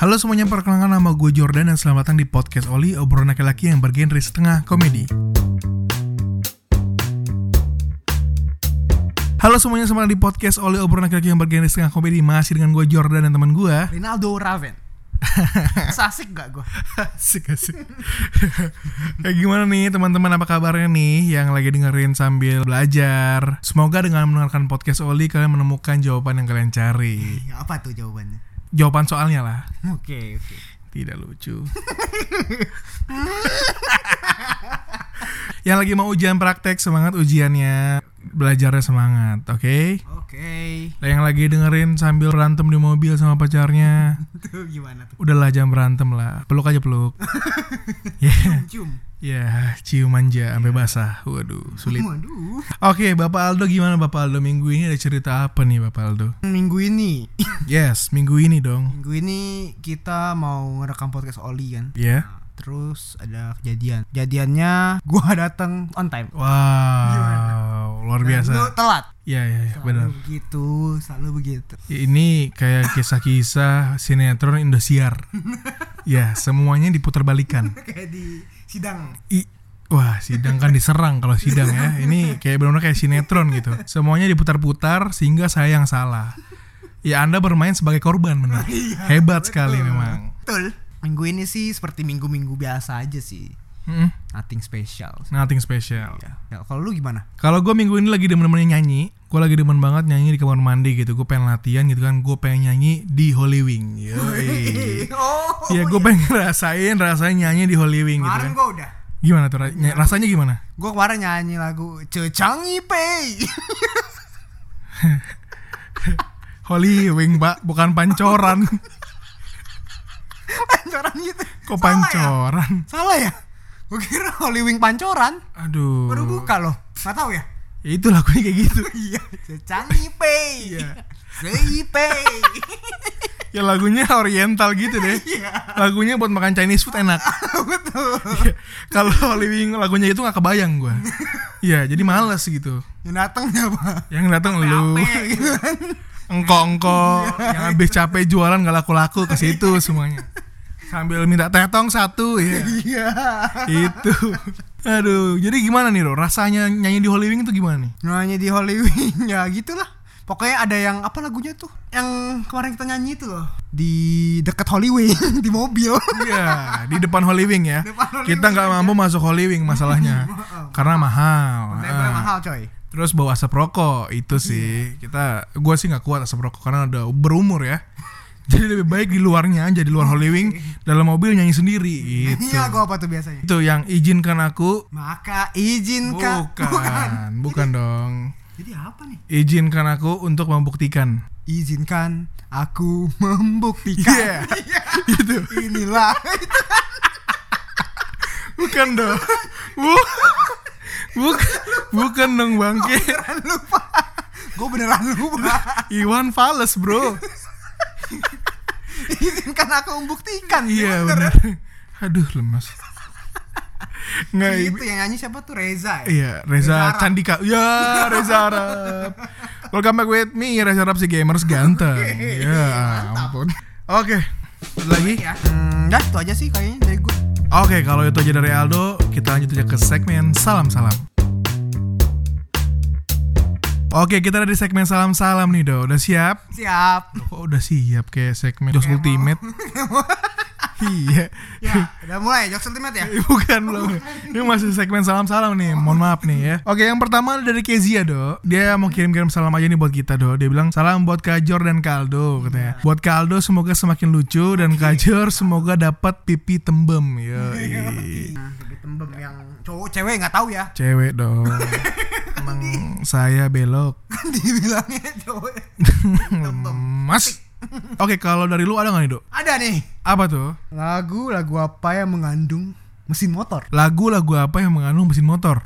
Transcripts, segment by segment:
Halo semuanya, perkenalkan nama gue Jordan dan selamat datang di podcast Oli, obrolan laki-laki yang bergenre setengah komedi. Halo semuanya, selamat datang di podcast Oli, obrolan laki-laki yang bergenre setengah komedi Masih dengan gue Jordan dan teman gue Rinaldo Raven. Asik gak gue? Asik asik Kayak gimana nih teman-teman apa kabarnya nih Yang lagi dengerin sambil belajar Semoga dengan mendengarkan podcast Oli Kalian menemukan jawaban yang kalian cari Apa tuh jawabannya? Jawaban soalnya lah Oke oke. Tidak lucu Yang lagi mau ujian praktek Semangat ujiannya Belajarnya semangat Oke Oke. Lah yang lagi dengerin sambil berantem di mobil sama pacarnya Tuh gimana tuh? Udahlah jangan berantem lah Peluk aja peluk Ya Cium. Ya, cium manja sampai basah. Waduh, sulit. Waduh. Oke, Bapak Aldo gimana Bapak Aldo? Minggu ini ada cerita apa nih Bapak Aldo? Minggu ini, Yes, minggu ini dong. minggu ini kita mau ngerekam podcast Oli kan. Ya. Terus ada kejadian. Kejadiannya gua datang on time. Wow, luar Dan biasa. lu telat. Ya, ya, ya, benar. begitu, selalu begitu. Ini kayak kisah-kisah sinetron Indosiar. ya, semuanya diputar balikan. Kayak di sidang. I Wah, sidang kan diserang kalau sidang ya. Ini kayak benar-benar kayak sinetron gitu. Semuanya diputar-putar sehingga saya yang salah. Ya Anda bermain sebagai korban benar. Hebat sekali memang. Betul. Minggu ini sih seperti minggu-minggu biasa aja sih. Mm, Nothing special. nothing special. Ya. Ya, kalau lu gimana? Kalau gue minggu ini lagi demen-demen nyanyi, gue lagi demen banget nyanyi di kamar mandi gitu. Gue pengen latihan gitu kan, gue pengen nyanyi di Holy Wing. Yoi. Oh. Iya, gue pengen ngerasain rasanya nyanyi di Holy Wing gitu kan. gua udah. Gimana tuh? ny- Rasanya gimana? Gue kemarin nyanyi lagu Cecangi Pei. Holy Wing, Pak, bukan pancoran. pancoran gitu. Kok Salah ya? pancoran? Salah ya? Gue kira Holy Wing pancoran. Aduh. Baru buka loh. Gak tahu ya? Ya itu lagunya kayak gitu. Iya. Cecangi Pei. Iya. Sei Pei. Ya lagunya oriental gitu deh. Iya. Lagunya buat makan Chinese food enak. Betul. Iya. Kalau Holy Wing lagunya itu nggak kebayang gue. Iya, jadi males gitu. Yang datang siapa? Yang datang lu, gitu kan. engko-engko, yang habis capek jualan gak laku-laku ke situ semuanya. Sambil minta tetong satu ya. Iya. itu. Aduh, jadi gimana nih, Ro? Rasanya nyanyi di Holy Wing itu gimana nih? Nyanyi di Holy Wing ya gitulah. Pokoknya ada yang apa lagunya tuh? Yang kemarin kita nyanyi itu loh. Di dekat Holy Wing di mobil. Iya, di depan Holy Wing ya. Depan Holy Kita nggak mampu masuk Holy Wing masalahnya. Karena mahal. Saya boleh Ah. mahal coy. Terus bawa asap rokok itu sih kita gua sih nggak kuat asap rokok karena udah berumur ya. Jadi lebih baik di luarnya aja di luar Holy Wing dalam mobil nyanyi sendiri gitu. Iya, gua apa tuh biasanya? Itu yang izinkan aku Maka izinkan bukan, bukan dong. Jadi apa nih? Izinkan aku untuk membuktikan. Izinkan aku membuktikan. Iya. itu. Inilah Bukan dong. Bu bukan, bukan dong bangke. lupa. Gue beneran lupa. Iwan Fals, Bro. Izinkan aku membuktikan. Iya benar. Aduh lemas. Nggak, Itu yang nyanyi siapa tuh Reza ya? Iya, Reza Reza Arab. Candika. Ya, Reza Arab. Welcome back with me, Reza Arab si gamers ganteng. Ya, ampun. Oke, ada lagi. Ya. Hmm, dah itu aja sih kayaknya dari gue. Oke, kalau itu aja dari Aldo, kita lanjut aja ke segmen salam-salam. Oke, kita ada di segmen salam-salam nih, Do. Udah siap? Siap. Loh, Kok udah siap kayak segmen Jos Ultimate? iya. Ya, udah mulai jokes ultimate ya. Bukan belum. Ini masih segmen salam-salam nih. Mohon maaf nih ya. Oke, yang pertama dari Kezia, Do. Dia mau kirim-kirim salam aja nih buat kita, Do. Dia bilang salam buat Kajor dan Kaldo katanya. Buat Kaldo semoga semakin lucu dan Kajor semoga dapat pipi tembem. Yoi. Nah, jadi tembem yang cowok cewek nggak tahu ya. Cewek dong. Emang saya belok. Kan dibilangnya cowok. Mas. Oke, kalau dari lu ada nggak nih, Do? Ada nih. Apa tuh? Lagu lagu apa yang mengandung mesin motor? Lagu-lagu apa yang mengandung mesin motor?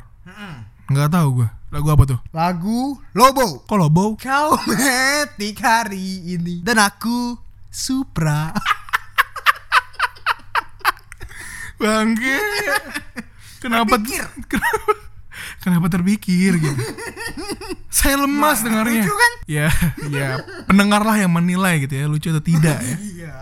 Nggak tahu gua. Lagu apa tuh? Lagu Lobo. Kok Lobo? Kau metik hari ini dan aku Supra. Bangke. Kenapa kenapa kenapa terpikir gitu? Saya lemas dengarnya. lucu kan? Ya, ya pendengarlah yang menilai gitu ya lucu atau tidak ya. Iya. Iya.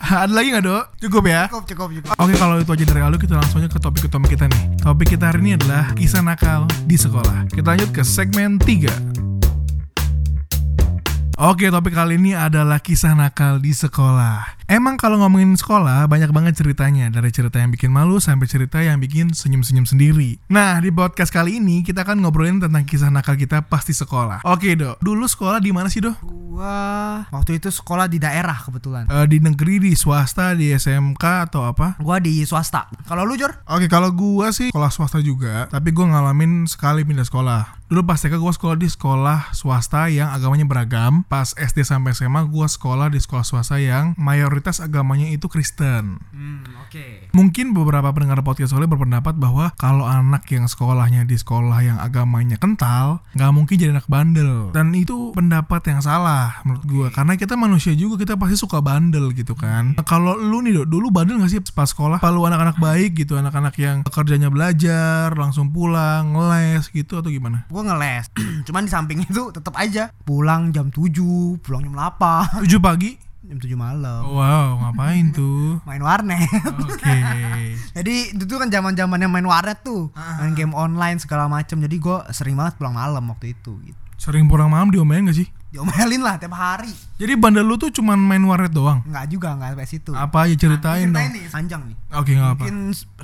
Ada lagi nggak dok? Cukup ya. Cukup, cukup, cukup. Oke kalau itu aja dari Aldo kita langsung aja ke topik utama kita nih Topik kita hari ini adalah kisah nakal di sekolah Kita lanjut ke segmen 3 Oke topik kali ini adalah kisah nakal di sekolah Emang kalau ngomongin sekolah banyak banget ceritanya Dari cerita yang bikin malu sampai cerita yang bikin senyum-senyum sendiri Nah di podcast kali ini kita akan ngobrolin tentang kisah nakal kita pas di sekolah Oke dok, dulu sekolah di mana sih dok? Gua waktu itu sekolah di daerah kebetulan. Eh, di negeri, di swasta, di SMK atau apa? Gua di swasta. Kalau lu Jor? Oke, kalau gua sih sekolah swasta juga, tapi gua ngalamin sekali pindah sekolah. Dulu pas TK gua sekolah di sekolah swasta yang agamanya beragam. Pas SD sampai SMA gua sekolah di sekolah swasta yang mayoritas agamanya itu Kristen. Hmm, oke. Mungkin beberapa pendengar podcast oleh berpendapat bahwa kalau anak yang sekolahnya di sekolah yang agamanya kental, nggak mungkin jadi anak bandel. Dan itu pendapat yang salah menurut gua, karena kita manusia juga kita pasti suka bandel gitu kan. Nah, kalau lu nih Dok, dulu bandel nggak sih pas sekolah? Kalau anak-anak baik gitu, anak-anak yang kerjanya belajar, langsung pulang, les gitu atau gimana? Gua ngeles. Cuman di samping itu tetap aja pulang jam 7, pulang jam 8, 7 pagi? Jam 7 malam. Wow, ngapain tuh? Main warnet. Oke. Jadi itu tuh kan zaman-zamannya main warnet tuh, main game online segala macam. Jadi gua sering banget pulang malam waktu itu gitu. Sering pulang malam diomelin gak sih? Diomelin lah tiap hari. Jadi bandel lu tuh cuman main warnet doang? Enggak juga, enggak sampai situ. Apa aja ceritain dong? Ceritain nih, panjang nih. Oke nggak apa. Mungkin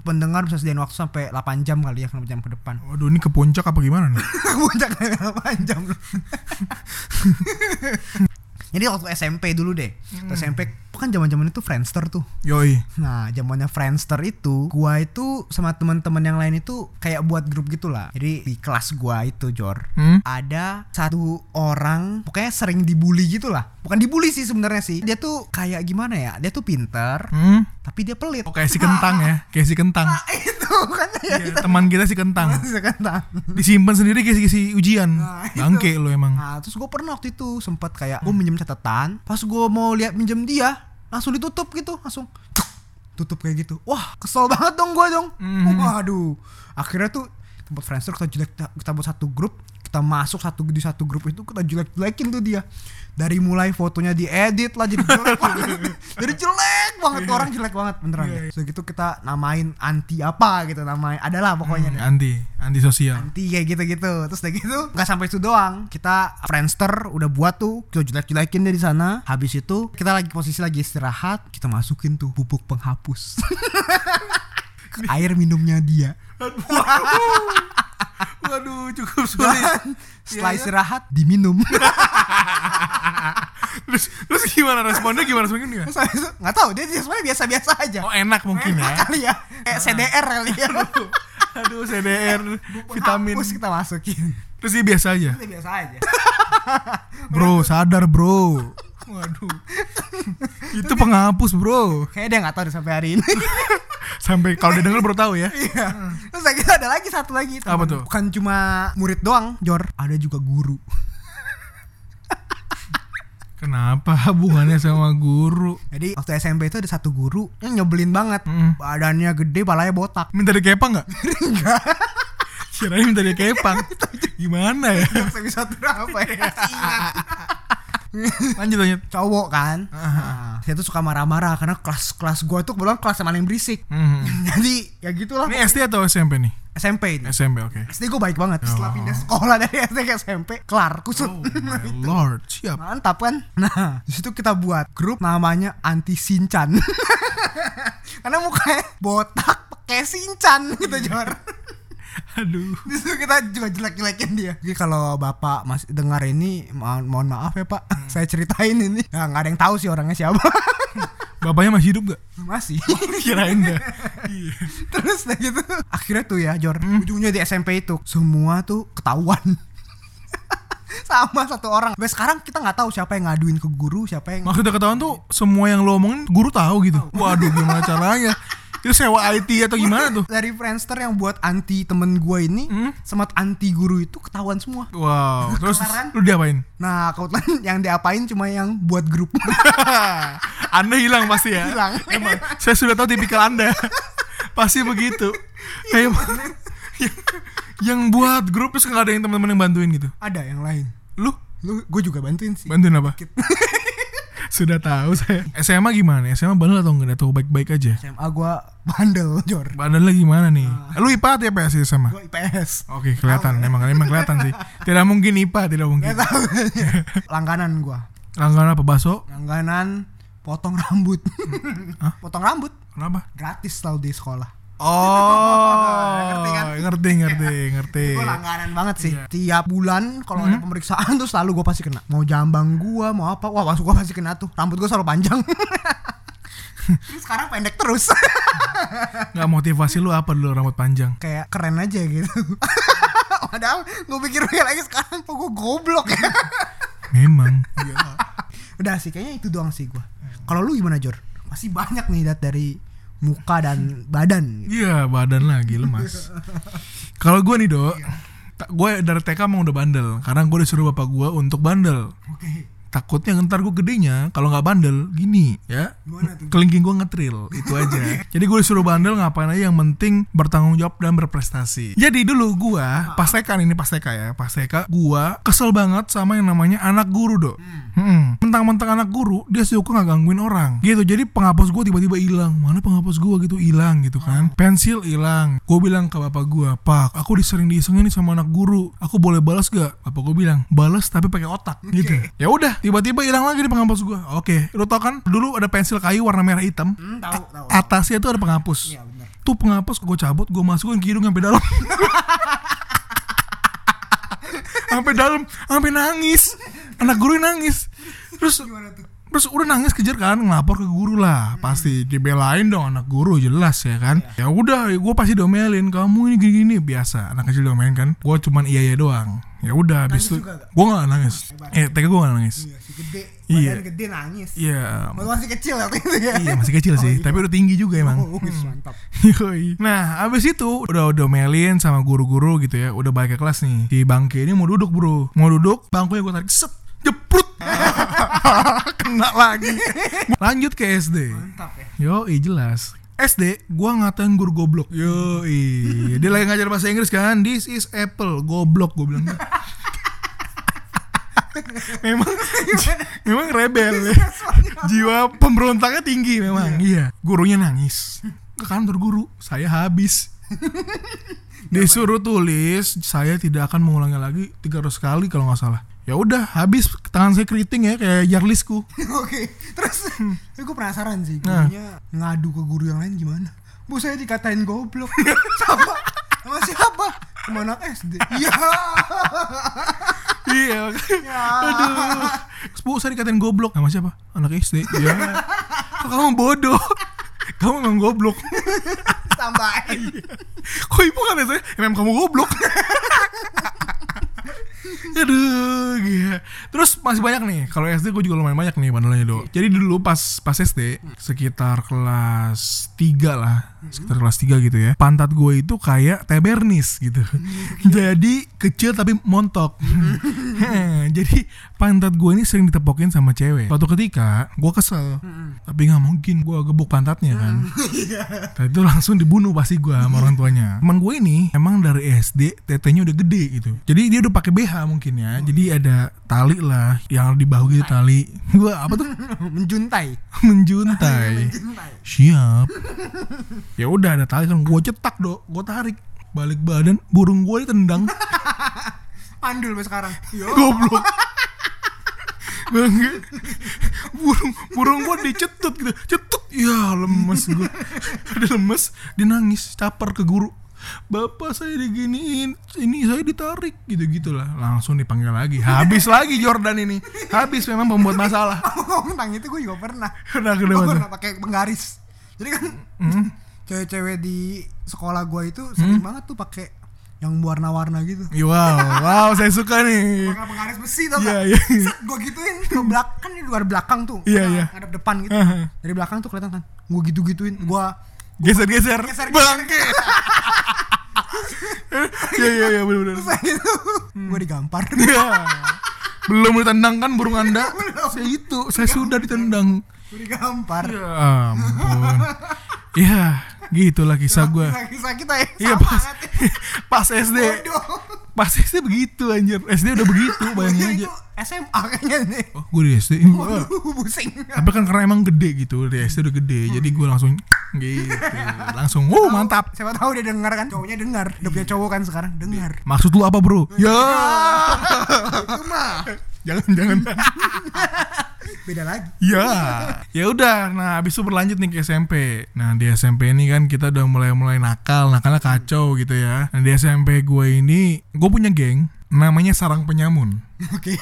pendengar bisa sediain waktu sampai 8 jam kali ya, 8 jam ke depan. Waduh ini ke puncak apa gimana nih? Puncak kayak 8 jam. Jadi waktu SMP dulu deh. Waktu SMP kan zaman-zaman itu Friendster tuh. Yoi. Nah, zamannya Friendster itu, gua itu sama teman-teman yang lain itu kayak buat grup gitulah. Jadi di kelas gua itu, Jor, Hmm? ada satu orang pokoknya sering dibully gitulah. Bukan dibully sih sebenarnya sih. Dia tuh kayak gimana ya? Dia tuh pinter, Hmm? Tapi dia pelit. Oh kayak si kentang ya, kayak si kentang. Nah, itu kan ya Iya, teman kita si kentang. kentang. Disimpan sendiri kayak si ujian. Nah. Bangke lu emang. Nah, terus gue pernah waktu itu sempat kayak gue minjem catatan, pas gue mau lihat minjem dia, langsung ditutup gitu, langsung tutup kayak gitu. Wah, kesel banget dong gue dong. Mhm. Waduh. Akhirnya tuh tempat Friendster kita jelek kita buat satu grup, kita masuk satu di satu grup itu kita jelek-jelekin tuh dia. Dari mulai fotonya diedit lah jadi jelek banget. Jadi jelek banget tuh orang jelek banget beneran. Iya, deh. Terus gitu kita namain anti apa gitu namanya. Adalah pokoknya deh Anti, anti sosial. anti kayak gitu-gitu terus udah gitu nggak sampai itu doang kita Friendster udah buat tuh kita jelek-jelekin deh di sana habis itu kita lagi posisi lagi istirahat kita masukin tuh bubuk penghapus air minumnya dia Waduh, cukup sulit. dan setelah iya. istirahat diminum terus, terus gimana responnya gimana responnya habis itu, nggak tahu dia sebenarnya biasa-biasa aja Oh enak mungkin Enak ya. kali ya kayak CDR kali ya Aduh CDR vitamin. Penghapus kita masukin Terus dia biasa aja. Dia biasa aja Bro, sadar bro. Waduh. Itu penghapus bro. kayaknya dia nggak tahu sampai hari ini Sampai kalau dia denger baru tahu ya. Iya. Terus lagi ada lagi satu lagi. Apa teman. tuh? Bukan cuma murid doang, Jor. Ada juga guru. Kenapa hubungannya sama guru? Jadi waktu SMP itu ada satu guru yang nyebelin banget. Mm. Badannya gede, palanya botak. Minta dikepang nggak? Enggak. Kirain minta dikepang. Gimana ya? Yang bisa apa ya? Lanjut lanjut. Cowok kan. Nah, dia tuh suka marah-marah karena kelas-kelas gua tuh kebetulan kelas yang paling berisik. Hmm. Jadi ya gitulah. Ini SD atau SMP nih? SMP ini. SMP oke. SD gue baik banget setelah Oh. pindah sekolah dari SD ke SMP kelar kusut Oh my lord, siap. mantap kan nah di situ kita buat grup namanya anti sincan karena mukanya botak pakai sincan gitu Jor Aduh. di situ kita juga jelek-jelekin dia jadi kalau bapak masih dengar ini mohon, mohon maaf ya pak saya ceritain ini ya nggak ada yang tahu sih orangnya siapa Bapaknya masih hidup gak? masih Kirain dah. Iya. terus udah gitu akhirnya tuh ya Jor ujungnya di SMP itu semua tuh ketahuan sama satu orang sampai sekarang kita nggak tahu siapa yang ngaduin ke guru siapa yang Maksudnya ketahuan tuh semua yang lo omongin guru tahu gitu. Waduh, gimana caranya? Itu sewa IT atau gimana tuh? dari Friendster yang buat anti temen gue ini Hmm? sama anti guru itu ketahuan semua Wow, terus lu diapain? nah kebetulan yang diapain cuma yang buat grup anda hilang pasti ya. Hilang. Emang, saya sudah tahu tipikal Anda. pasti begitu. Kayak yang, yang buat grup terus nggak ada yang teman-teman yang bantuin gitu. ada yang lain Lu lu gue juga bantuin sih bantuin apa? Sudah tahu saya. SMA gimana? SMA bandel atau enggak? Atau baik-baik aja? SMA gua bandel Jor Bandelnya gimana nih? Lu IPA atau IPS sih SMA? gua IPS Oke, kelihatan. Emang emang kelihatan sih. Tidak mungkin IPA, tidak mungkin. Gak tahu langganan gua Langganan apa bakso? langganan potong rambut potong rambut Kenapa? gratis tau di sekolah Oh, Ngerti kan? ngerti, ngerti, ngerti. gue langganan banget sih. Iya. tiap bulan kalau ada pemeriksaan tuh selalu gue pasti kena. Mau jambang gua mau apa? Wah masuk gue pasti kena tuh. Rambut gue selalu panjang. Terus sekarang pendek terus. Nggak motivasi lu apa dulu rambut panjang? kayak keren aja gitu. Padahal gue pikir-pikir lagi sekarang kok gue goblok ya? Memang. udah sih kayaknya itu doang sih gue kalau lu gimana Jor? Masih banyak nih dat dari muka dan badan Iya, badan lagi lemas. Kalau gue nih, Dok, gue dari TK emang udah bandel karena gue disuruh bapak gue untuk bandel. oke Takutnya ntar gue gedenya kalau nggak bandel gini ya. Kelingking gue ngetril itu aja. Jadi gue disuruh bandel ngapain aja yang penting bertanggung jawab dan berprestasi. Jadi dulu gue pas TK ini pas TK ya, pas TK gue kesel banget sama yang namanya anak guru dok. Hmm. Mentang-mentang anak guru dia suka nggak gangguin orang. Gitu. Jadi penghapus gue tiba-tiba hilang. Mana penghapus gue gitu hilang gitu kan. Pensil hilang. Gue bilang ke bapak gue, Pak, aku disering diisengin nih sama anak guru. Aku boleh balas gak? Bapak gue bilang, balas tapi pakai otak gitu. Ya udah, tiba-tiba hilang lagi di penghapus gue. Oke, lu tau kan dulu ada pensil kayu warna merah hitam. hmm, tahu tahu Atasnya tuh ada penghapus. iya benar Tuh penghapus gue cabut, gue masukin ke hidung sampai dalam. sampai dalam, sampai nangis. Anak guru nangis. Terus gimana tuh Terus udah nangis kejar kan ngelapor ke guru lah. Pasti dibelain dong anak guru jelas ya kan. Ya udah gue pasti domelin kamu ini gini gini biasa anak kecil domelin kan. Gue cuman iya iya doang. Ya udah habis itu gue nggak? nangis. Eh TK gue nggak nangis. Iya si gede. Iya. gede nangis. Iya. Masih kecil waktu itu ya. Iya masih kecil sih tapi udah tinggi juga emang. Oh, wis, mantap. Nah, abis itu udah domelin sama guru-guru gitu ya, udah balik ke kelas nih. Di bangke ini mau duduk bro, mau duduk, bangkunya gue tarik, set, jeprut, kena lagi. Lanjut ke SD. mantap ya Yoi jelas. SD, gua ngatain guru goblok. Yoi. Dia lagi ngajar bahasa Inggris kan. This is apple, goblok gue bilang. memang memang rebel ya. Jiwa pemberontaknya tinggi memang. Iya. Gurunya nangis. Ke kantor guru, saya habis. Disuruh tulis, saya tidak akan mengulangi lagi 300 kali kalau nggak salah. Ya udah, habis tangan saya keriting ya kayak jarlisku. Oke, terus tapi gue penasaran sih, Nah. gurunya ngadu ke guru yang lain gimana? Bu saya dikatain goblok sama sama siapa? Sama anak SD. Iya. iya. Aduh. Bu, saya dikatain goblok. Sama siapa? Anak SD. Ya. Kok kamu bodoh? Kamu memang goblok. Tambahin. Kok ibu kan biasanya memang kamu goblok. Aduh, gila. Terus masih banyak nih. Kalau SD gue juga lumayan banyak nih bandelnya do. Jadi dulu pas pas SD sekitar kelas 3 lah, sekitar kelas 3 gitu ya. Pantat gue itu kayak tebernis gitu. Jadi kecil tapi montok. Jadi pantat gue ini sering ditepokin sama cewek. Suatu ketika gue kesel, tapi nggak mungkin gue gebuk pantatnya kan. Nah, itu langsung dibunuh pasti gue sama orang tuanya. Teman gue ini emang dari SD tetenya udah gede gitu. Jadi dia udah pakai BH mungkin ya. Jadi ada tali lah yang di bahu gitu tali. Gue apa tuh? Menjuntai. Menjuntai. Menjuntai. Siap. Ya udah ada tali kan gue cetak dong. Gue tarik balik badan burung gue ditendang Pandul sekarang. Yo. goblok Bangga. burung burung gue dicetut gitu cetut ya lemes gue udah lemes dia nangis capar ke guru bapak saya diginiin ini saya ditarik gitu gitulah langsung dipanggil lagi habis lagi Jordan ini habis memang pembuat masalah tentang itu gue juga pernah. Kena Gue tuh? pernah pakai penggaris. Jadi kan Hmm? cewek-cewek di sekolah gue itu sering banget tuh pakai yang warna-warna gitu. Wow wow saya suka nih Pakai penggaris besi tau Iya, iya. Set, gue gituin ke belakang kan di luar belakang tuh. Iya, iya. Ngadep depan gitu. Dari belakang tuh kelihatan kan. Gue gitu-gituin. Gue geser-geser Geser-geser. bangke iya iya iya bener-bener terus itu Hmm. gue digampar. Iya. Belum ditendang kan burung anda? Saya itu, saya sudah ditendang. gue digampar. Ya ampun. Ya, gitulah kisah gue. Kisah kita ya. Iya pas pas SD. Pas SD begitu anjir. SD udah begitu, bayangin aja. SMA kayaknya nih. Oh, gue di SD. Waduh, pusing. Tapi kan karena emang gede gitu, di SD udah gede, jadi gue langsung gitu, langsung, wow mantap. Siapa tahu dia dengar kan? Cowoknya dengar. Udah punya cowok kan sekarang dengar. Maksud lu apa bro? Ya, Itu mah jangan jangan. beda lagi. Ya, ya udah. Nah, habis itu berlanjut nih ke SMP. Nah, di SMP ini kan kita udah mulai-mulai nakal, nakalnya kacau gitu ya. Nah, di SMP gue ini, gue punya geng, namanya Sarang Penyamun. Oke.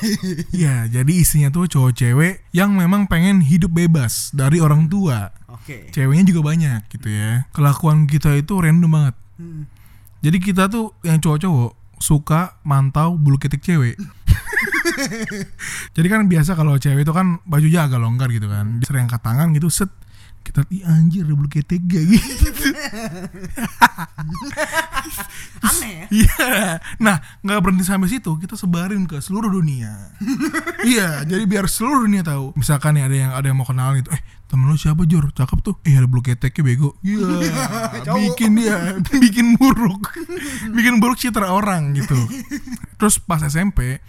Ya, jadi isinya tuh cowok cewek yang memang pengen hidup bebas dari orang tua. Oke. Ceweknya juga banyak gitu ya. Kelakuan kita itu random banget. Hmm. Jadi kita tuh yang cowok-cowok suka mantau bulu ketik cewek. Jadi kan biasa kalau cewek itu kan bajunya agak longgar gitu kan. Sering angkat tangan gitu set kita ih anjir ketik gak gitu. Aneh ya. Iya. Nah, nggak berhenti sampai situ, kita sebarin ke seluruh dunia. iya, jadi biar seluruh dunia tahu. Misalkan nih ada yang ada yang mau kenalan gitu, eh temen lu siapa Jor? Cakep tuh. Eh ada bulu keteknya bego. Iya. Cowok. bikin dia, bikin buruk, bikin buruk citra orang gitu. Terus pas SMP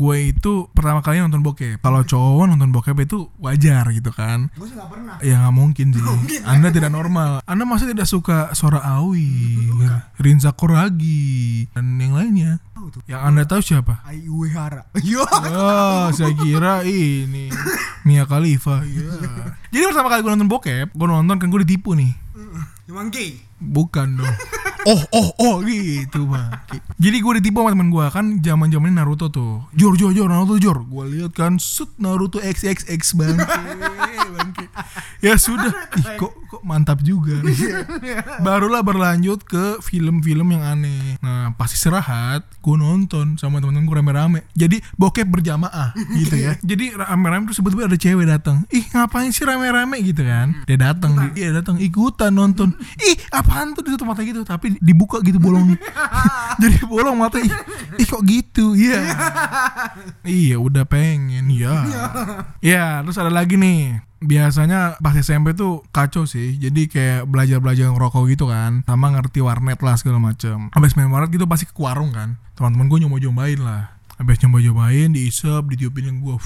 gue itu pertama kali nonton bokep. Kalau cowok nonton bokep itu wajar gitu kan. Gue sih gak pernah. Ya nggak mungkin sih. Anda tidak normal. Anda masa tidak suka Sora Awi, Rinza Koragi, dan yang lainnya. Yang Anda tahu siapa? Ai Uehara. Yo. Oh, saya kira ini Mia Khalifa. Iya. Jadi pertama kali gue nonton bokep, gue nonton kan gue ditipu nih. Emang gay. Bukan dong. Oh, oh, oh gitu bang. Jadi gue ditipu sama temen gue kan zaman zamannya Naruto tuh. Jor, jor, jor, Naruto jor. Gue lihat kan, set Naruto XXX bangke, bangke. Ya sudah, Ih, kok kok mantap juga. Barulah berlanjut ke film-film yang aneh. Nah pas istirahat, gue nonton sama temen-temen gue rame-rame. Jadi bokep berjamaah gitu ya. Jadi rame-rame tuh sebetulnya ada cewek datang. Ih ngapain sih rame-rame gitu kan? Dia datang, dia datang ikutan nonton. Ih apaan tuh ditutup mata gitu? Tapi dibuka gitu bolongnya. Jadi bolong mata. Ih, ih kok gitu? Iya. iya udah pengen ya. Ya terus ada lagi nih biasanya pas SMP tuh kacau sih. Jadi kayak belajar-belajar ngerokok gitu kan. Sama ngerti warnet lah segala macem. Abis main warnet gitu pasti ke warung kan. Teman-teman gue nyoba-nyobain lah abis nyoba-nyobain diisep ditiupin yang gue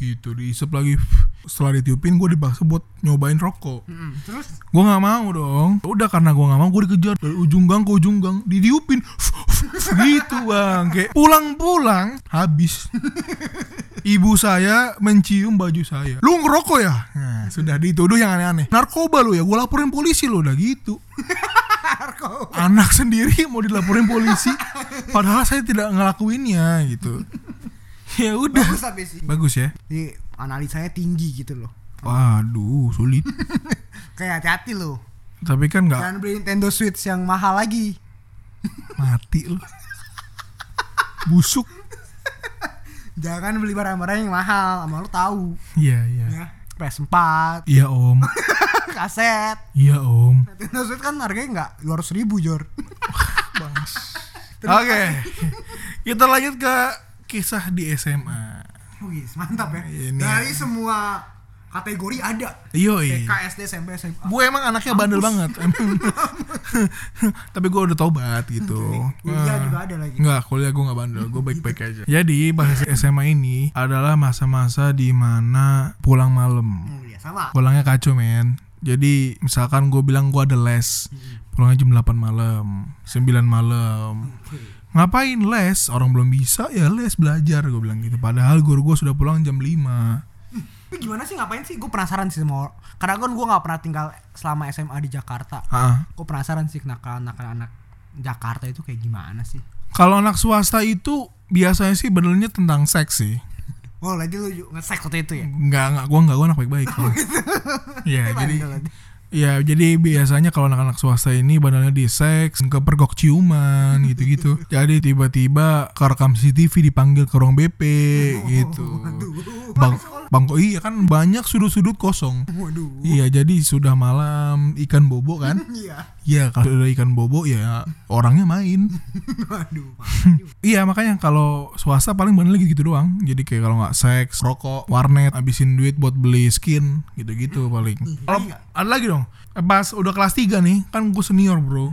gitu. Diisep lagi setelah ditiupin gue dipaksa buat nyobain rokok. Mm, Terus? Gue nggak mau dong. Udah karena gue nggak mau gue dikejar dari ujung gang ke ujung gang. Didiupin gitu bang. Kayak pulang-pulang habis. Ibu saya mencium baju saya. Lu ngerokok ya? Nah, sudah dituduh yang aneh-aneh. Narkoba lu ya? Gue laporin polisi lu udah gitu. Anak sendiri mau dilaporin polisi. Padahal saya tidak ngelakuinnya gitu ya udah Bagus tapi sih. bagus ya Jadi analisanya tinggi gitu loh. waduh sulit Kayak hati-hati loh. tapi kan nggak Jangan beli Nintendo Switch yang mahal lagi. mati lu busuk Jangan beli barang-barang yang mahal, sama lu tahu. iya iya Ya. PS4, iya om kaset. iya om Nintendo Switch kan harganya nggak 200 ribu Jor. Oke, kita lanjut ke kisah di SMA. Wih, mantap ya. Ini- Dari semua kategori ada. Yoi. TK, SD, SMP, SMA. Gue emang anaknya bandel banget. Tapi gue udah tobat gitu. Kuliah Wah. juga ada lagi. Enggak, kuliah gue gak bandel, gue baik-baik aja. Jadi bahasa SMA ini adalah masa-masa di mana pulang malam. Oh iya, sama. Pulangnya kacau men. Jadi misalkan gue bilang gue ada les, pulangnya jam 8 malam, 9 malam. Oke. Ngapain les? Orang belum bisa ya les belajar gue bilang gitu. Padahal guru gue sudah pulang jam 5 Tapi gimana sih ngapain sih? Gue penasaran sih sama or- Karena kan gue nggak pernah tinggal selama SMA di Jakarta. Gue penasaran sih kenakalan-nakalan anak Jakarta itu kayak gimana sih? Kalau anak swasta itu biasanya sih benernya tentang seks sih. Oh, lagi lu juga nge-seks waktu itu ya? Enggak, enggak, gua enggak, gua anak baik-baik. Iya, jadi Bandel lagi. Ya jadi biasanya kalau anak-anak swasta ini bandelnya di seks, ke pergok ciuman gitu-gitu. jadi tiba-tiba kerekam CCTV dipanggil ke ruang BP gitu. Waduh. Bang, bang, iya kan banyak sudut-sudut kosong. Waduh. Iya, jadi sudah malam ikan bobo kan? Iya. Iya, kalau udah ikan bobo ya orangnya main. Waduh. Iya makanya kalau swasta paling bener lagi gitu doang. Jadi kayak kalau nggak seks, rokok, warnet, habisin duit buat beli skin gitu-gitu paling. Kalau Lagi nggak? ada lagi dong. Eh, Pas udah kelas 3 nih, kan gue senior bro.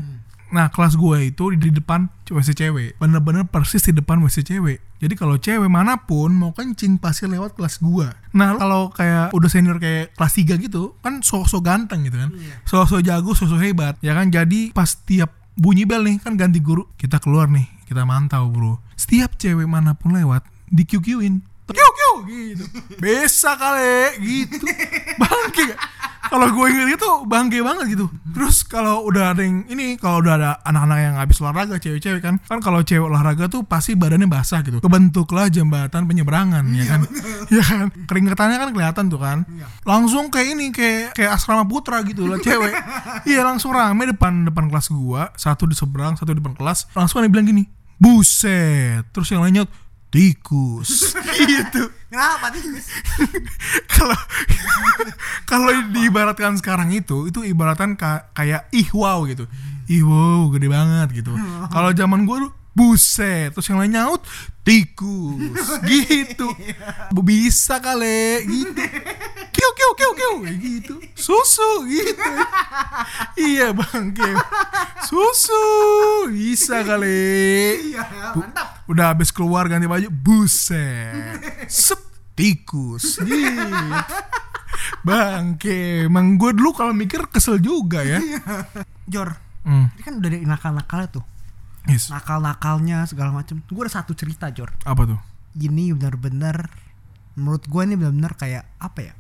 Nah kelas gue itu di depan WC cewek Bener-bener persis di depan WC cewek Jadi kalau cewek mana pun mau kencing pasti lewat kelas gue Nah kalau kayak udah senior kayak kelas 3 gitu Kan sosok ganteng gitu kan. Sosok jago, sosok hebat Ya kan? Jadi pas tiap bunyi bel nih kan ganti guru. Kita keluar nih, kita mantau bro. Setiap cewek mana pun lewat di QQ-in Kiu kiu gitu. Bisa kali gitu. Bangke? Kalau gue inget itu bangke banget gitu. Terus kalau udah ada yang ini Kalau udah ada anak-anak yang habis olahraga Cewek-cewek kan Kan kalau cewek olahraga tuh pasti badannya basah gitu. Kebentuklah jembatan penyeberangan ya kan? Ya kan? Keringetannya kan kelihatan tuh kan. Langsung kayak ini Kayak kayak asrama putra gitu lah cewek. Iya langsung rame depan depan kelas gua. Satu di seberang Satu di depan kelas. Langsung ada yang bilang gini Buset. Terus yang lainnya tikus. Gitu. Kenapa tikus? kalau kalau diibaratkan sekarang itu itu ibaratkan ka- kayak ih wow gitu. Ih wow gede banget gitu. Kalau zaman gue tuh buset. Terus yang lain nyaut tikus. Gitu. Bisa kali gitu kiu kiu kiu kayak gitu susu gitu iya bang Kiu. susu bisa kali Iya, Bu- mantap. udah habis keluar ganti baju buset sep tikus gitu. bangke emang gue dulu kalau mikir kesel juga ya Jor, hmm. ini kan udah dari nakal-nakalnya tuh. yes. Nakal-nakalnya segala macem. Gue ada satu cerita, Jor. apa tuh Ini benar-benar menurut gue ini benar-benar kayak apa ya?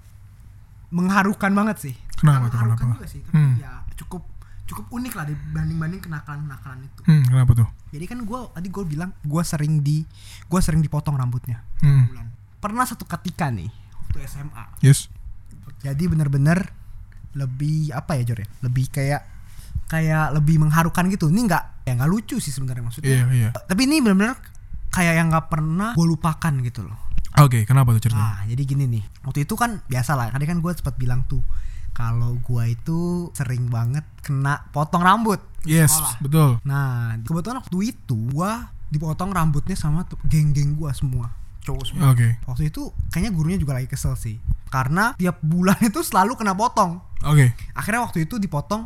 Mengharukan banget sih. Kenapa tuh, kenapa? juga sih, tapi Hmm. ya cukup cukup unik lah dibanding-banding kenakalan-kenakalan itu. hmm, kenapa tuh Jadi kan gue tadi gue bilang gue sering di gue sering dipotong rambutnya. hmm. Bulan. Pernah satu ketika nih waktu SMA. yes Jadi bener-bener lebih apa ya Jor ya? Lebih kayak kayak lebih mengharukan gitu. Ini nggak ya nggak lucu sih sebenarnya maksudnya. iya iya Tapi ini bener-bener kayak yang nggak pernah gue lupakan gitu loh. Oke kenapa tuh ceritanya Nah, jadi gini nih. Waktu itu kan biasa lah. Tadi kan gue sempat bilang tuh kalau gue itu sering banget kena potong rambut. yes sekolah. betul Nah, kebetulan waktu itu gue dipotong rambutnya sama geng-geng gue semua. Cowok semua. oke Waktu itu kayaknya gurunya juga lagi kesel sih. Karena tiap bulan itu selalu kena potong. oke Akhirnya waktu itu dipotong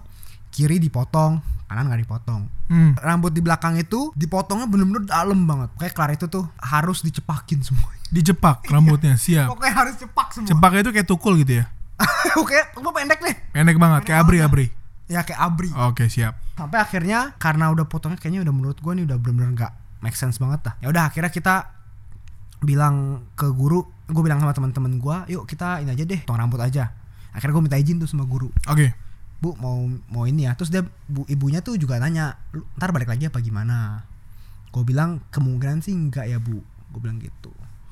kiri dipotong, kanan nggak dipotong. hmm. Rambut di belakang itu dipotongnya bener-bener dalam banget. Kayak Clara itu tuh harus dicepakin semua. Dicepak rambutnya siap Pokoknya harus cepak semua. cepak itu kayak tukul gitu ya Oke, gue pendek nih. pendek banget kayak abri abri Ya kayak abri. oke siap Sampai akhirnya karena udah potongnya kayaknya udah menurut gue nih udah bener-bener nggak make sense banget dah. Ya udah akhirnya kita bilang ke guru, gue bilang sama teman-teman gue, yuk kita ini aja deh, potong rambut aja. Akhirnya gue minta izin tuh sama guru. oke bu mau mau ini ya terus dia bu ibunya tuh juga nanya "Lu ntar balik lagi apa gimana gue bilang kemungkinan sih enggak ya bu gue bilang gitu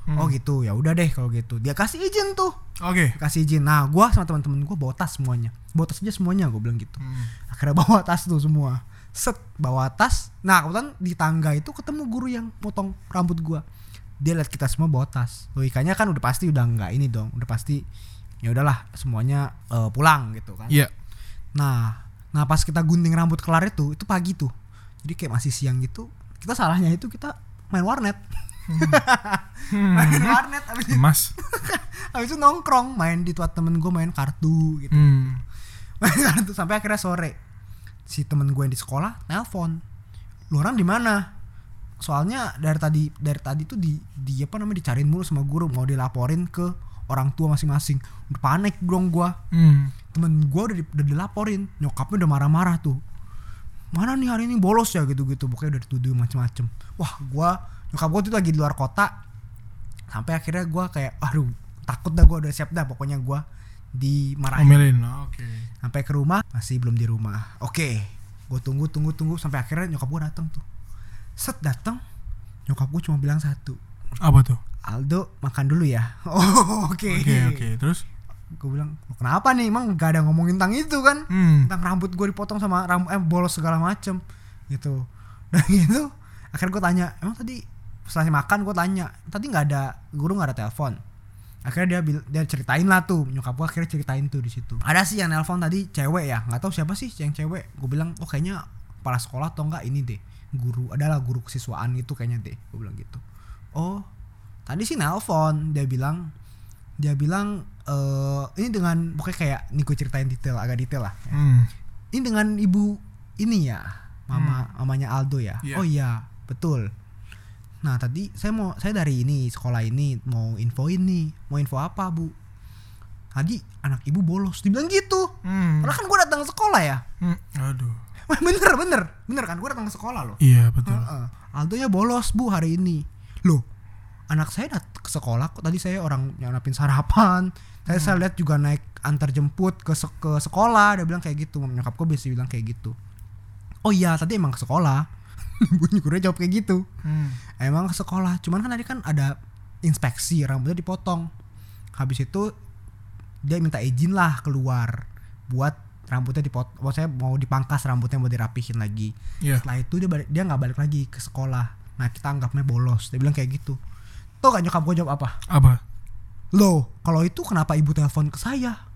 Hmm. oh gitu. Ya udah deh kalau gitu. Dia kasih izin tuh. Oke. Kasih izin. Nah gue sama teman-teman gue bawa tas semuanya. Bawa tas aja semuanya gue bilang gitu. Hmm. akhirnya bawa tas tuh semua. Set bawa tas. Nah kebetulan di tangga itu ketemu guru yang potong rambut gue dia lihat kita semua bawa tas. Logikanya kan udah pasti udah nggak ini dong. Udah pasti ya udahlah semuanya eh, pulang gitu kan. Iya. Nah, nah pas kita gunting rambut kelar itu, itu pagi tuh. Jadi kayak masih siang gitu. Kita salahnya itu kita main warnet. main warnet abis, itu- emas abis itu nongkrong main di tempat temen gue main kartu gitu. hmm. Main kartu sampai akhirnya sore. Si temen gue yang di sekolah nelpon. Lu orang di mana? Soalnya dari tadi dari tadi tuh di di apa namanya dicariin mulu sama guru mau dilaporin ke orang tua masing-masing. Udah panik dong gua Hmm. temen gue udah, di- udah dilaporin nyokapnya udah marah-marah tuh mana nih hari ini bolos ya gitu-gitu pokoknya udah dituduh macem-macem wah gue nyokap gue tuh lagi di luar kota sampai akhirnya gue kayak aduh takut dah gue udah siap dah pokoknya gue dimarahin. Omelin oke. Sampai ke rumah masih belum di rumah. Oke gue tunggu tunggu tunggu sampai akhirnya nyokap gue datang tuh. Set datang nyokap gue cuma bilang satu. Apa tuh? Aldo makan dulu ya. Oh oke. Oke oke terus? Gue bilang kenapa nih? Emang gak ada ngomongin tentang itu kan? Hmm. tentang rambut gue dipotong sama rambut eh bolos segala macem gitu. Dan gitu akhirnya gue tanya emang tadi setelah makan gue tanya. Tadi nggak ada guru nggak ada telepon. Akhirnya dia dia ceritain lah tuh. Nyokap gue akhirnya ceritain tuh di situ. Ada sih yang nelpon tadi cewek ya. Nggak tahu siapa sih yang cewek. Gue bilang oh kayaknya kepala sekolah atau enggak ini deh. Guru adalah guru kesiswaan gitu kayaknya deh. Gue bilang gitu. Oh tadi sih nelpon. Dia bilang dia bilang eh ini dengan pokoknya kayak nih gue ceritain detail agak detail lah. Hmm. ini dengan ibu ini ya mama mamanya Aldo ya? Iya. oh iya betul nah tadi saya mau saya dari ini sekolah ini mau infoin nih mau info apa bu tadi anak ibu bolos dibilang gitu Hmm. padahal kan gue datang ke sekolah ya Hmm. Aduh. Bener bener bener kan gue datang ke sekolah loh Iya betul. Heeh. Aldonya bolos bu hari ini loh anak saya dat ke sekolah kok tadi saya orang yang napin sarapan saya saya lihat juga naik antar jemput ke se- ke sekolah dia bilang kayak gitu nyokap gue biasa bilang kayak gitu oh iya tadi emang ke sekolah bunyi gurunya jawab kayak gitu. Hmm. emang ke sekolah cuman kan tadi kan ada inspeksi rambutnya dipotong. Habis itu dia minta izin lah keluar buat rambutnya dipotong saya mau dipangkas rambutnya mau dirapihin lagi. Iya. setelah itu dia balik, dia nggak balik lagi ke sekolah. Nah kita anggapnya bolos. Dia bilang kayak gitu. Tuh gak nyokap gue jawab apa? Apa? loh kalau itu kenapa ibu telepon ke saya?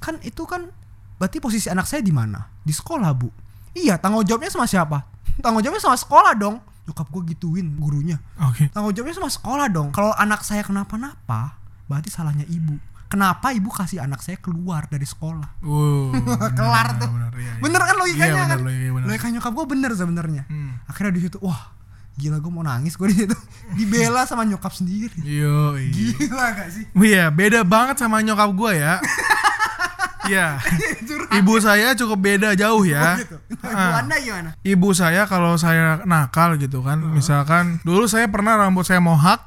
Kan itu kan berarti posisi anak saya di mana? Di sekolah bu. Iya tanggung jawabnya sama siapa tanggung jawabnya sama sekolah dong nyokap gue gituin gurunya Oke. tanggung jawabnya sama sekolah dong kalau anak saya kenapa-napa berarti salahnya ibu kenapa ibu kasih anak saya keluar dari sekolah Wow. kelar benar, tuh Benar, iya, iya. bener kan logikanya Iya, benar, kan logikanya benar. logika nyokap gue bener sebenarnya Hmm. akhirnya di situ wah gila gue mau nangis gue di situ dibela sama nyokap sendiri Yo, iya. gila gak sih Iya, beda banget sama nyokap gue ya. Iya. Ibu saya cukup beda jauh ya. gitu ibu Ah. anda gimana Ibu saya kalau saya nakal gitu kan, misalkan dulu saya pernah rambut saya mohak,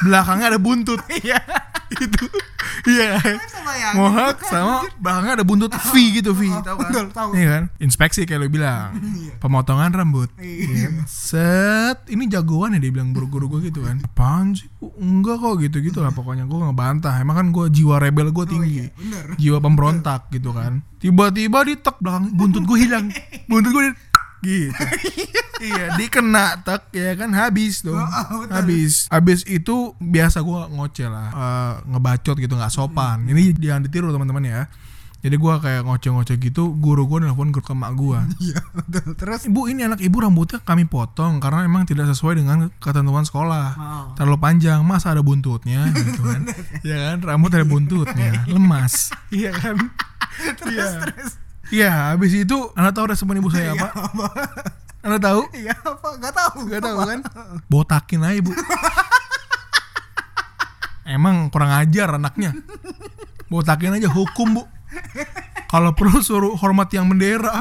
belakangnya ada buntut. iya itu. Iya. ya Mohak sama belakangnya ada buntut V gitu V, tahu kan? betul, tahu. Iya kan? Inspeksi kayak lo bilang. Pemotongan rambut. Iya. Set, ini jagoan ya dia bilang guru-guru gue gitu kan. Apaan sih? Bu? Enggak kok gitu-gitu lah pokoknya gue ngebantah. Emang kan gue jiwa rebel gue tinggi. bener Jiwa pemberontak gitu kan. Tiba-tiba ditek belakang buntut gue hilang. Buntut gue gitu. iya, dikena tek ya kan habis dong. betul. habis. Habis itu biasa gue ngoceh lah, Eh, ngebacot gitu nggak sopan. Ini jangan ditiru teman-teman ya. Jadi gue kayak ngoceh-ngoceh gitu, guru gue nelfon ke emak gue. iya terus Ibu ini anak ibu rambutnya kami potong karena emang tidak sesuai dengan ketentuan sekolah. Oh. Terlalu panjang, masa ada buntutnya gitu kan. ya kan, rambut ada buntutnya, lemas. Iya kan? Iya. terus Iya, habis itu Anda tahu respon ibu saya apa? Anda tahu? iya apa gak tahu Gak tahu kan? Botakin aja, Bu. Emang kurang ajar anaknya. Botakin aja hukum, Bu. Kalau perlu suruh hormat yang bendera.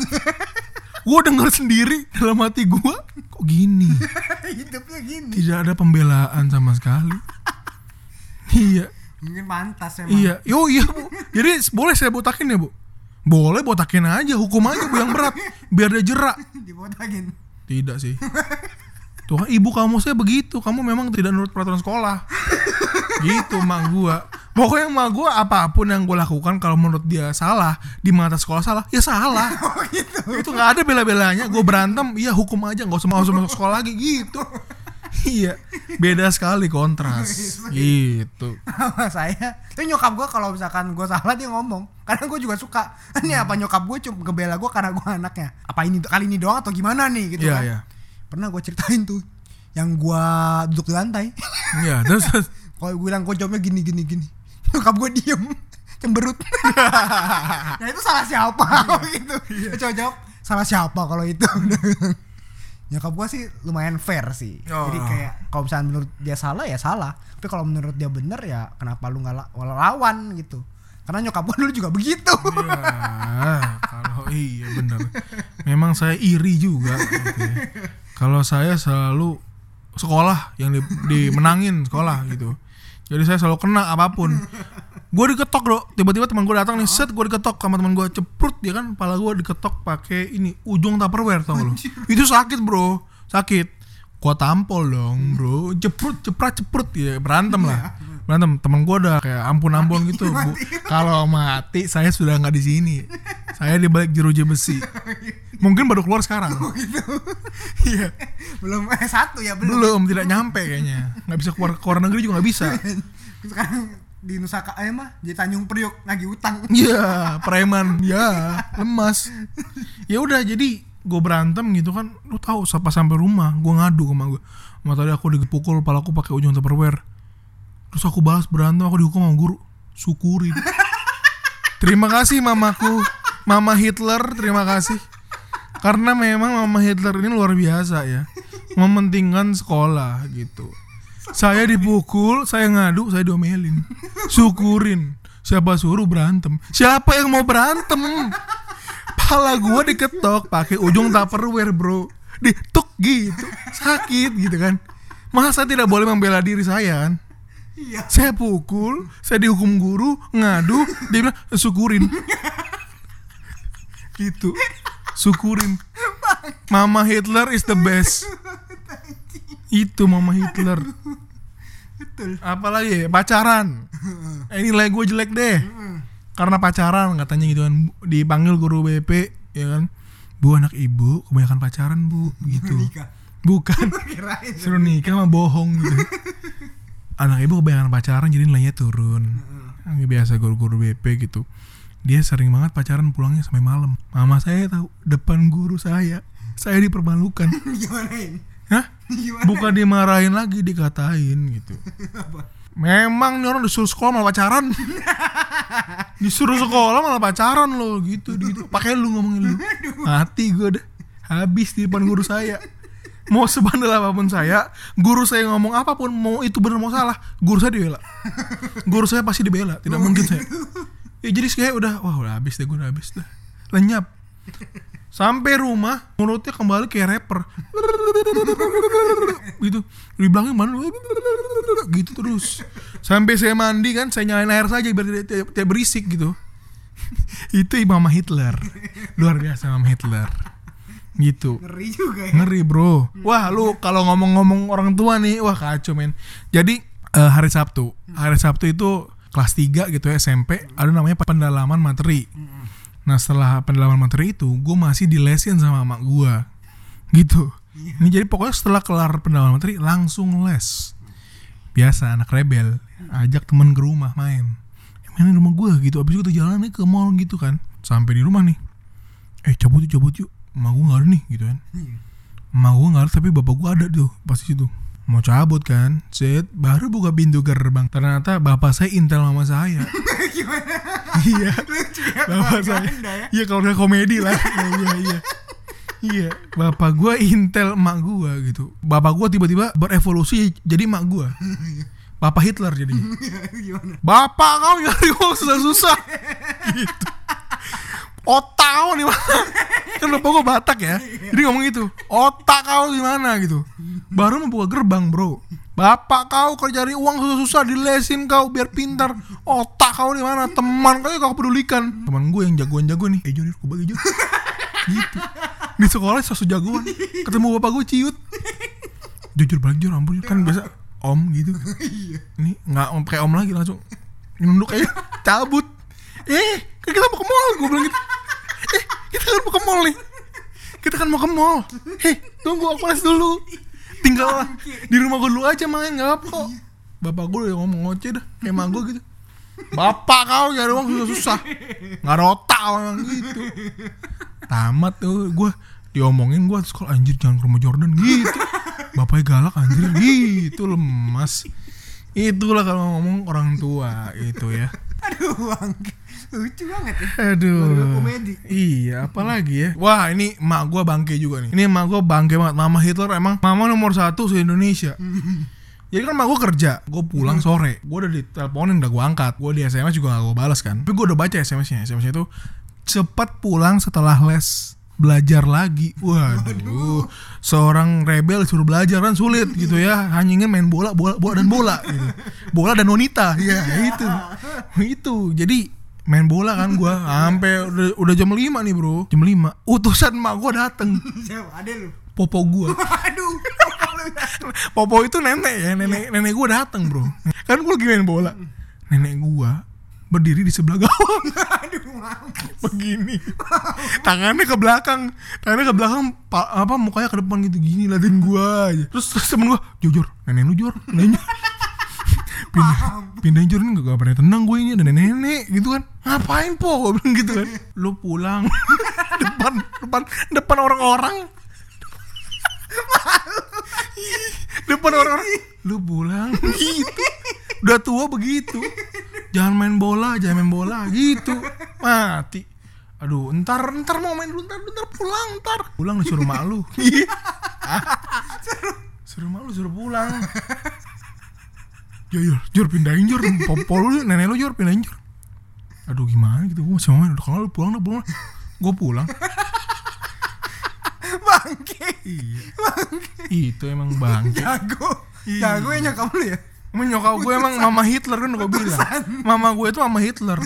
Gue denger sendiri dalam hati gue, kok gini? hidupnya gini Tidak ada pembelaan sama sekali. iya, mungkin pantas emang iya. Yo iya, Bu. Jadi boleh saya botakin ya, Bu? Boleh botakin aja, hukum aja Bu yang berat. Biar dia jerak. dibotakin Tidak sih. Tuh ibu kamu saya begitu, kamu memang tidak nurut peraturan sekolah. gitu mak gua. Pokoknya mak gua apa pun yang gua lakukan kalau menurut dia salah, di mata sekolah salah, ya salah. oh gitu Itu nggak ada bela-belanya. Gue berantem, iya hukum aja, nggak usah masuk masuk sekolah lagi gitu. Iya, beda sekali kontras. gitu. sama saya. Tapi nyokap gue kalau misalkan gue salah dia ngomong. Karena gue juga suka. Ini apa nyokap gue cuma ngebela gue karena gue anaknya. Apa ini kali ini doang atau gimana nih gitu Iya, kan? iya. pernah gue ceritain tuh yang gue duduk di lantai. Iya, terus terus. kalau gue bilang gue jawabnya gini gini gini? Nyokap gue diem cemberut. Nah itu salah siapa? Gitu. Dia coba jawab salah siapa kalau itu nyokap gue sih lumayan fair sih Oh. jadi kayak kalau misalnya menurut dia salah ya salah tapi kalau menurut dia bener ya kenapa lu nggak la- lawan gitu karena nyokap gue dulu juga begitu Ya, kalau iya bener. Memang saya iri juga. ya. Kalau saya selalu sekolah yang di- dimenangin sekolah gitu. Jadi saya selalu kena apa pun. Gue diketok dong. Tiba-tiba teman gue datang nih, set gue diketok sama teman gue ceprut dia kan, pala gue diketok pakai ini ujung tupperware tau lo? Itu sakit bro, sakit. Gua tampol dong bro, ceprut ceprat ceprut ya berantem lah. Berantem temen gue udah kayak ampun ampun gitu. Bu. Kalau mati saya sudah nggak di sini. Saya di balik jeruji besi. Mungkin baru keluar sekarang. Iya. belum eh satu ya belum Belum tidak nyampe kayaknya. Nggak bisa keluar keluar negeri juga nggak bisa. sekarang di Nusa Ka- eh mah Tanjung Priok lagi utang. Iya, preman. Ya, lemas. Ya udah jadi gue berantem gitu kan. Lu tahu pas sampai rumah gue ngadu sama gue sama tadi aku dipukul palaku pakai ujung tupperware. Terus aku balas berantem aku dihukum sama guru. Syukurin terima kasih mamaku. Mama Hitler terima kasih. Karena memang Mama Hitler ini luar biasa ya. Mementingkan sekolah gitu. Saya dipukul, saya ngadu, saya diomelin. Syukurin. Siapa suruh berantem? Siapa yang mau berantem? Pala gua diketok pakai ujung tupperware, Bro. Dituk gitu. Sakit gitu kan. Masa tidak boleh membela diri saya kan? Iya. Saya pukul, saya dihukum guru, ngadu, dia bilang syukurin. gitu. Syukurin. Mama Hitler is the best. Itu Mama Hitler. Betul. Apalagi pacaran. Eh, ini nilai gue jelek deh. Karena pacaran katanya gitu kan dipanggil guru BP ya kan. Bu anak ibu kebanyakan pacaran bu gitu. Nikah. Bukan. Suruh nikah mah bohong gitu. Anak ibu kebanyakan pacaran jadi nilainya turun. Yang biasa guru-guru BP gitu. Dia sering banget pacaran pulangnya sampai malam. Mama saya tahu depan guru saya. Saya dipermalukan. Gimana ini? Hah? Gimana? Bukan dimarahin lagi dikatain gitu. Memang nih orang disuruh sekolah malah pacaran. disuruh sekolah malah pacaran loh gitu gitu. Pakai lu ngomongin lu. Mati gue dah. Habis di depan guru saya. Mau sebandel apa pun saya, guru saya ngomong apa pun mau itu benar mau salah, guru saya dibela. Guru saya pasti dibela, tidak mungkin saya. Ya, jadi saya udah wah udah habis deh gue udah habis dah. Lenyap. Sampai rumah mulutnya kembali kayak rapper. Gitu. Dibilangin mana gitu terus. Sampai saya mandi kan saya nyalain air saja biar tidak, tidak, tidak berisik gitu. Itu Mama Hitler. Luar biasa Mama Hitler. Gitu. Ngeri juga ya. ngeri bro. Wah lu kalau ngomong-ngomong orang tua nih wah kacau men. Jadi eh, hari Sabtu. Hari Sabtu itu kelas 3 gitu ya SMP ada namanya pendalaman materi nah setelah pendalaman materi itu gue masih dilesin sama mak gue gitu. Ini jadi pokoknya setelah kelar pendalaman materi langsung les. Biasa anak rebel. Ajak temen ke rumah main. "Eh, main di rumah gue gitu. Abis itu kita jalan nih ke mall gitu kan. Sampai di rumah nih. Eh cabut yuk cabut yuk. Emak gue gak ada nih gitu kan. Emak gue gak ada tapi bapak gue ada tuh pas situ mau cabut kan? Set baru buka pintu gerbang. Ternyata bapak saya intel mama saya. Iya. Ya. bapak saya. Ya. iya kalau udah komedi lah. Iya iya iya. Bapak gue intel emak gue gitu. Bapak gue tiba-tiba berevolusi jadi emak gue bapak Hitler jadi bapak kau nyari uang susah-susah. Gitu otak kau di mana? Kan bapak gue Batak ya. Jadi ngomong gitu otak kau di mana? gitu. Baru membuka gerbang bro. Bapak kau kalau cari uang susah-susah dilesin kau biar pintar. Otak kau di mana? Teman kau kau pedulikan teman gue yang jagoan-jago nih. Eh Joni aku bagi Jo gitu. Di sekolah sosok jagoan. Ketemu bapak gue ciut. Jujur balik jujur ampun kan biasa om gitu. Ini nggak om kayak om lagi langsung. Nunduk aja. Cabut. Eh kan kita mau ke mall gue bilang gitu kita kan mau ke mall nih. Kita kan mau ke mall. Heh tunggu aku les dulu. Tinggal di rumah gue dulu aja main nggak apa kok. Bapak gue udah ngomong ngoceh dah kayak gue gitu. Bapak kau nyari uang susah susah. Nggak otak orang gitu. Tamat tuh gue diomongin gue kalau anjir jangan ke rumah Jordan gitu. Bapaknya galak anjir gitu lemas. Itulah kalau ngomong orang tua itu ya. Aduh, Bang. Lucu banget ya. aduh Keluarga komedi. iya apalagi ya wah ini emak gue bangke juga nih ini emak gue bangke banget mama Hitler emang mama nomor satu se Indonesia Jadi kan emak gue kerja, gue pulang sore, gue udah diteleponin, udah gue angkat, gue di SMS juga gak gue balas kan. Tapi gue udah baca SMS-nya, SMS-nya itu cepat pulang setelah les belajar lagi. Waduh, seorang rebel suruh belajar kan sulit gitu ya. Hanya ingin main bola, bola, bola dan bola gitu. Bola dan wanita, ya itu. Itu. Jadi main bola kan gue sampai udah, udah jam 5 nih bro. Jam 5 utusan emak gue dateng. Siapa? Ada lu. popo gue Aduh. Popo itu nenek ya, nenek nenek gue datang bro. Kan gue lagi main bola, nenek gue berdiri di sebelah gawang, Aduh, mampus. begini, tangannya ke belakang, tangannya ke belakang, pa- apa mukanya ke depan gitu. Gini liatin gue aja. Terus, terus temen gue, jujur, nenek lu jujur, nenek pindah pindahin jur ini gak, pernah tenang gue ini ada nenek gitu kan. Ngapain po? Gue bilang gitu kan. Lu pulang. Depan depan depan orang-orang. Depan orang-orang. Lu pulang. Gitu. Udah tua begitu. Jangan main bola jangan main bola. Gitu. Mati. Aduh, ntar ntar mau main dulu, ntar ntar pulang, ntar. Pulang disuruh mak lu. Iya. suruh mak lu suruh pulang. Jor, jor, jor pindahin jor, popo lu, nenek lu jor pindahin jor. Aduh gimana gitu, gue main. Udah kalau lu pulang, udah pulang. Gue pulang. Bangke. Iya. Itu emang bangke. Jago. Iya. Jago ya nyokap lu ya. Emang nyokap gue emang mama Hitler kan gue bilang. Mama gue itu mama Hitler.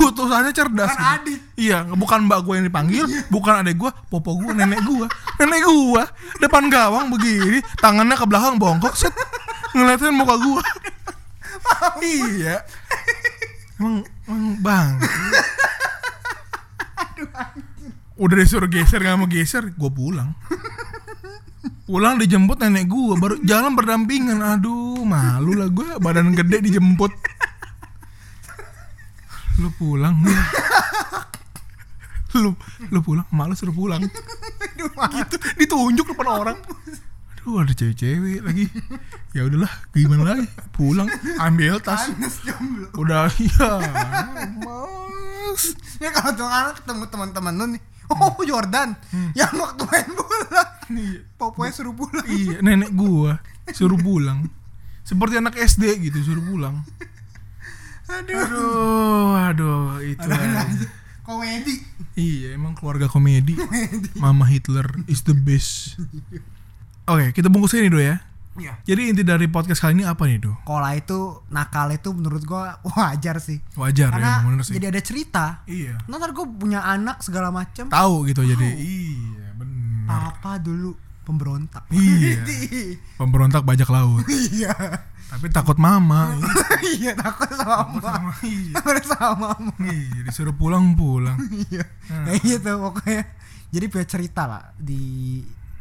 Utusannya cerdas. Bukan gitu. adik. Iya, bukan mbak gue yang dipanggil, bukan adek gue, popo gue, nenek gue. Nenek gue depan gawang begini, tangannya ke belakang bongkok set. Ngeliatin muka gue. iya. Emang emang bang. Udah disuruh geser gak mau geser, gue pulang. Pulang dijemput nenek gue, baru jalan berdampingan. Aduh, malu lah gue, badan gede dijemput. Lu pulang. lu lu pulang, malu suruh pulang. gitu, ditunjuk depan orang. Aduh, ada cewek-cewek lagi. Ya udahlah, gimana lagi? Pulang, ambil tas. Udah iya. Mas. Ya kalau tuh anak ketemu teman-teman lu nih. Oh Jordan, yang waktu main bola, Iya. poponya suruh pulang. Iya, nenek gua suruh pulang. Seperti anak SD gitu suruh pulang. Aduh. Aduh, aduh, itu. Aja. Komedi. Iya, emang keluarga komedi. Mama Hitler is the best. Oke, kita bungkus ini dulu ya. Iya. Jadi inti dari podcast kali ini apa nih, Do? Kola itu nakal itu menurut gua wajar sih. Wajar ya, Karena emang bener sih. jadi ada cerita. Iya. Ntar gue punya anak segala macem. Tahu gitu jadi. Iya, benar. Papa dulu pemberontak. Iya. Pemberontak bajak laut. iya. Tapi takut mama. iya takut sama mama. Sama, iya. Takut sama mama. Iya, disuruh pulang-pulang. Iya. Hmm. Kayak gitu pokoknya. Jadi punya cerita lah di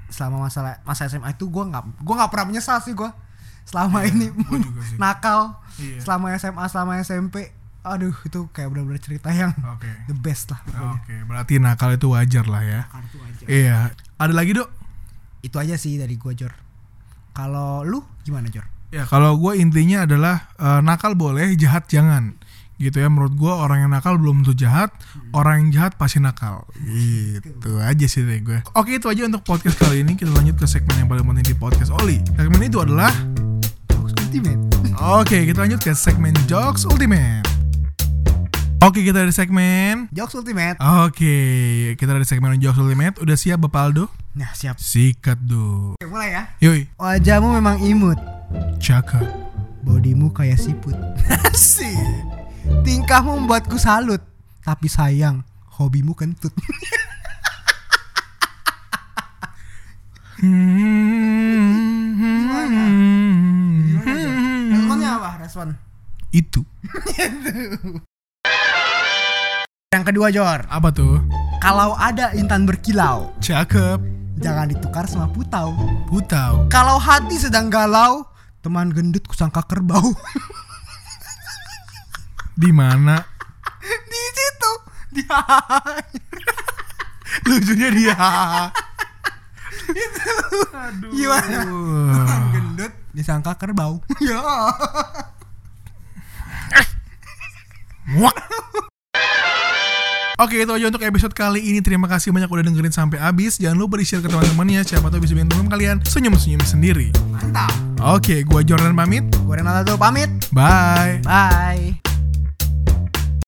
selama masa masa SMA itu gue nggak gue nggak pernah menyesal sih gue selama Iya, ini nakal Iya. selama SMA selama SMP aduh itu kayak benar-benar cerita yang Oke. the best lah Oke, berarti nakal itu wajar lah ya. Kartu aja. Iya. Ada lagi, Dok? itu aja sih dari gue Jor kalau lu gimana Jor Ya, kalau gue intinya adalah eh, nakal boleh, jahat jangan. Gitu ya, menurut gue orang yang nakal belum tentu jahat, orang yang jahat pasti nakal. Gitu aja sih dari gue. Oke, itu aja untuk podcast kali ini. Kita lanjut ke segmen yang paling penting di podcast Oli. Segmen itu adalah Jokes Ultimate Oke, kita lanjut ke segmen Jokes Ultimate. Oke, kita dari segmen Jokes Ultimate Oke, kita dari segmen Jokes Ultimate. Udah siap Bapak Aldo? nah siap Sikat do. Oke, mulai ya Yoi, wajahmu memang imut cakep. bodimu kayak siput Asik. Tingkahmu membuatku salut. Tapi sayang hobimu kentut. Responnya apa respon Itu. yang kedua Jor. Apa tuh? kalau ada intan berkilau Cakep. jangan ditukar sama putau. Putau. kalau hati sedang galau teman gendut kusangka kerbau Di mana? di situ. Di Lucunya dia. Aduh. Gimana? teman gendut? Disangka kerbau. Ya. Muak. Oke itu aja untuk episode kali ini. Terima kasih banyak udah dengerin sampai habis. Jangan lupa di share ke teman-temannya. Siapa tahu bisa bikin teman kalian senyum-senyum sendiri. Mantap. Oke gua Jordan pamit. Gue Renata tuh pamit. Bye. Bye